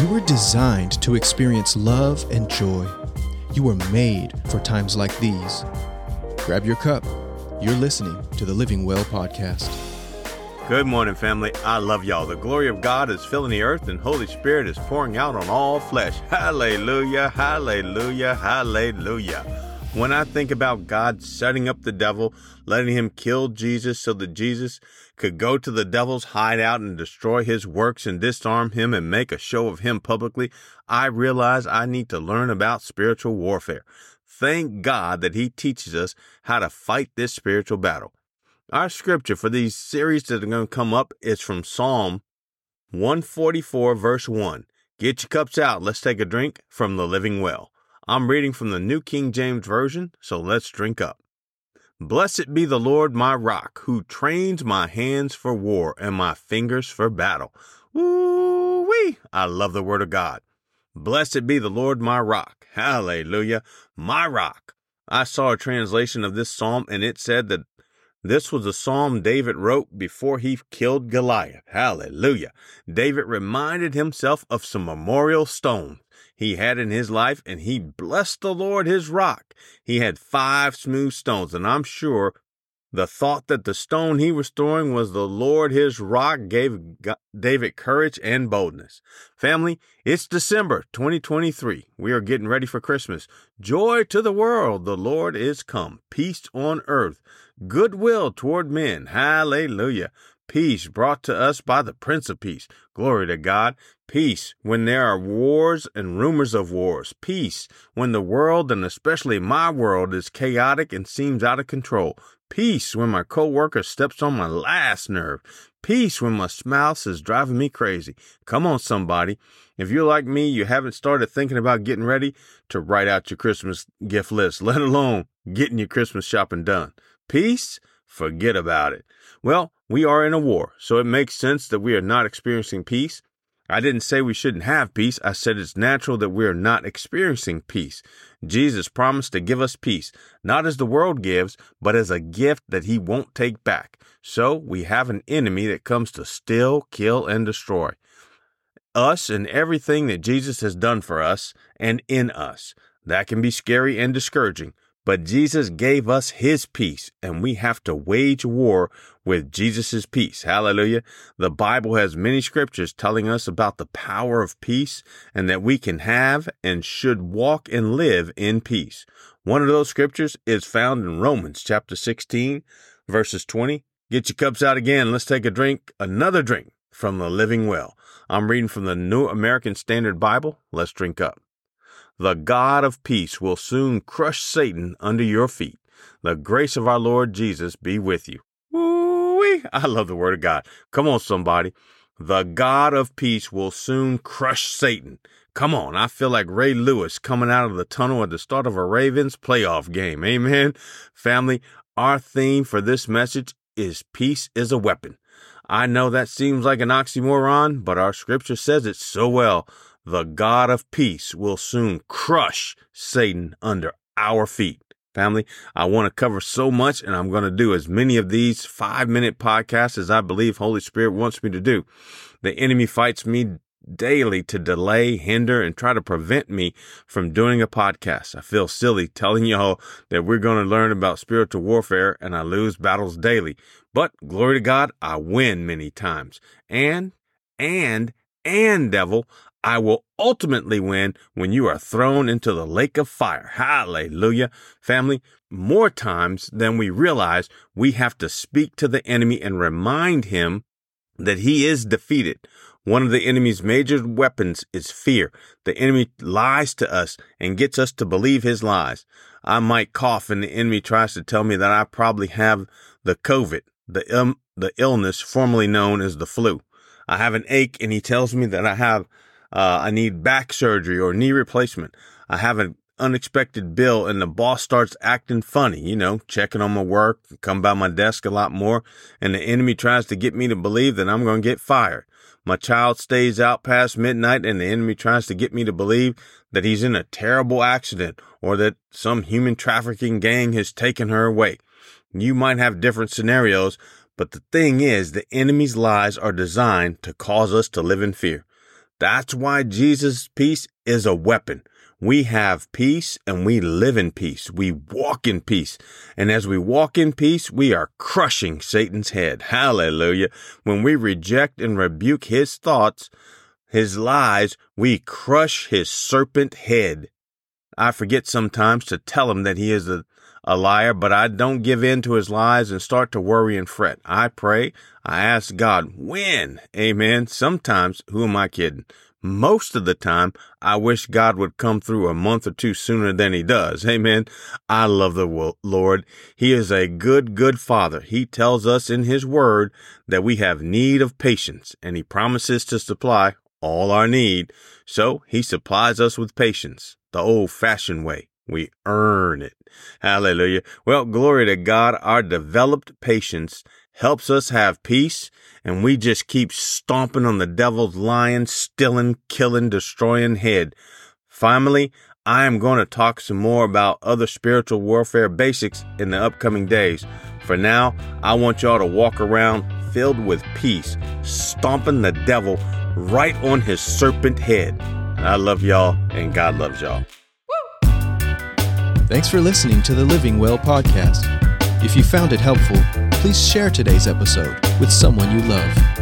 You were designed to experience love and joy. You were made for times like these. Grab your cup. You're listening to the Living Well podcast. Good morning, family. I love y'all. The glory of God is filling the earth, and Holy Spirit is pouring out on all flesh. Hallelujah, hallelujah, hallelujah. When I think about God setting up the devil, letting him kill Jesus so that Jesus could go to the devil's hideout and destroy his works and disarm him and make a show of him publicly, I realize I need to learn about spiritual warfare. Thank God that he teaches us how to fight this spiritual battle. Our scripture for these series that are going to come up is from Psalm 144, verse 1. Get your cups out. Let's take a drink from the living well. I'm reading from the New King James Version, so let's drink up. Blessed be the Lord my rock, who trains my hands for war and my fingers for battle. Woo wee! I love the word of God. Blessed be the Lord my rock. Hallelujah. My rock. I saw a translation of this psalm and it said that this was a psalm David wrote before he killed Goliath. Hallelujah. David reminded himself of some memorial stones he had in his life, and he blessed the Lord his rock. He had five smooth stones, and I'm sure the thought that the stone he was throwing was the Lord his rock gave David courage and boldness. Family, it's December 2023. We are getting ready for Christmas. Joy to the world. The Lord is come. Peace on earth. Goodwill toward men. Hallelujah. Peace brought to us by the Prince of Peace. Glory to God. Peace when there are wars and rumors of wars. Peace when the world and especially my world is chaotic and seems out of control. Peace when my coworker steps on my last nerve. Peace when my spouse is driving me crazy. Come on, somebody. If you're like me, you haven't started thinking about getting ready to write out your Christmas gift list, let alone getting your Christmas shopping done. Peace? Forget about it. Well, we are in a war, so it makes sense that we are not experiencing peace. I didn't say we shouldn't have peace. I said it's natural that we are not experiencing peace. Jesus promised to give us peace, not as the world gives, but as a gift that he won't take back. So we have an enemy that comes to steal, kill, and destroy us and everything that Jesus has done for us and in us. That can be scary and discouraging. But Jesus gave us his peace, and we have to wage war with Jesus' peace. Hallelujah. The Bible has many scriptures telling us about the power of peace and that we can have and should walk and live in peace. One of those scriptures is found in Romans chapter 16, verses 20. Get your cups out again. Let's take a drink, another drink from the living well. I'm reading from the New American Standard Bible. Let's drink up. The God of peace will soon crush Satan under your feet. The grace of our Lord Jesus be with you. Woo-wee. I love the word of God. Come on, somebody. The God of peace will soon crush Satan. Come on, I feel like Ray Lewis coming out of the tunnel at the start of a Ravens playoff game. Amen. Family, our theme for this message is peace is a weapon. I know that seems like an oxymoron, but our scripture says it so well the God of peace will soon crush Satan under our feet. Family, I want to cover so much and I'm going to do as many of these five minute podcasts as I believe Holy Spirit wants me to do. The enemy fights me daily to delay, hinder, and try to prevent me from doing a podcast. I feel silly telling y'all that we're going to learn about spiritual warfare and I lose battles daily. But glory to God, I win many times. And, and, and devil, I will ultimately win when you are thrown into the lake of fire. Hallelujah. Family, more times than we realize, we have to speak to the enemy and remind him that he is defeated. One of the enemy's major weapons is fear. The enemy lies to us and gets us to believe his lies. I might cough and the enemy tries to tell me that I probably have the COVID, the, um, the illness formerly known as the flu. I have an ache and he tells me that I have uh, I need back surgery or knee replacement. I have an unexpected bill and the boss starts acting funny, you know, checking on my work, come by my desk a lot more. And the enemy tries to get me to believe that I'm going to get fired. My child stays out past midnight and the enemy tries to get me to believe that he's in a terrible accident or that some human trafficking gang has taken her away. You might have different scenarios, but the thing is the enemy's lies are designed to cause us to live in fear. That's why Jesus' peace is a weapon. We have peace and we live in peace. We walk in peace. And as we walk in peace, we are crushing Satan's head. Hallelujah. When we reject and rebuke his thoughts, his lies, we crush his serpent head. I forget sometimes to tell him that he is a, a liar, but I don't give in to his lies and start to worry and fret. I pray. I ask God when. Amen. Sometimes, who am I kidding? most of the time, I wish God would come through a month or two sooner than he does. Amen. I love the Lord. He is a good, good father. He tells us in his word that we have need of patience and he promises to supply all our need. So he supplies us with patience, the old fashioned way. We earn it. Hallelujah. Well, glory to God. Our developed patience helps us have peace, and we just keep stomping on the devil's lying, stealing, killing, destroying head. Finally, I am going to talk some more about other spiritual warfare basics in the upcoming days. For now, I want y'all to walk around filled with peace, stomping the devil right on his serpent head. I love y'all, and God loves y'all. Thanks for listening to the Living Well podcast. If you found it helpful, please share today's episode with someone you love.